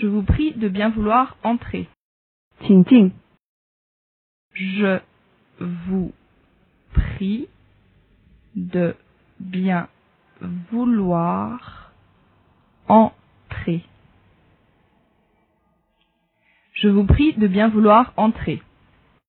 Je vous prie de bien vouloir entrer. Je vous prie de bien vouloir entrer. Je vous prie de bien vouloir entrer.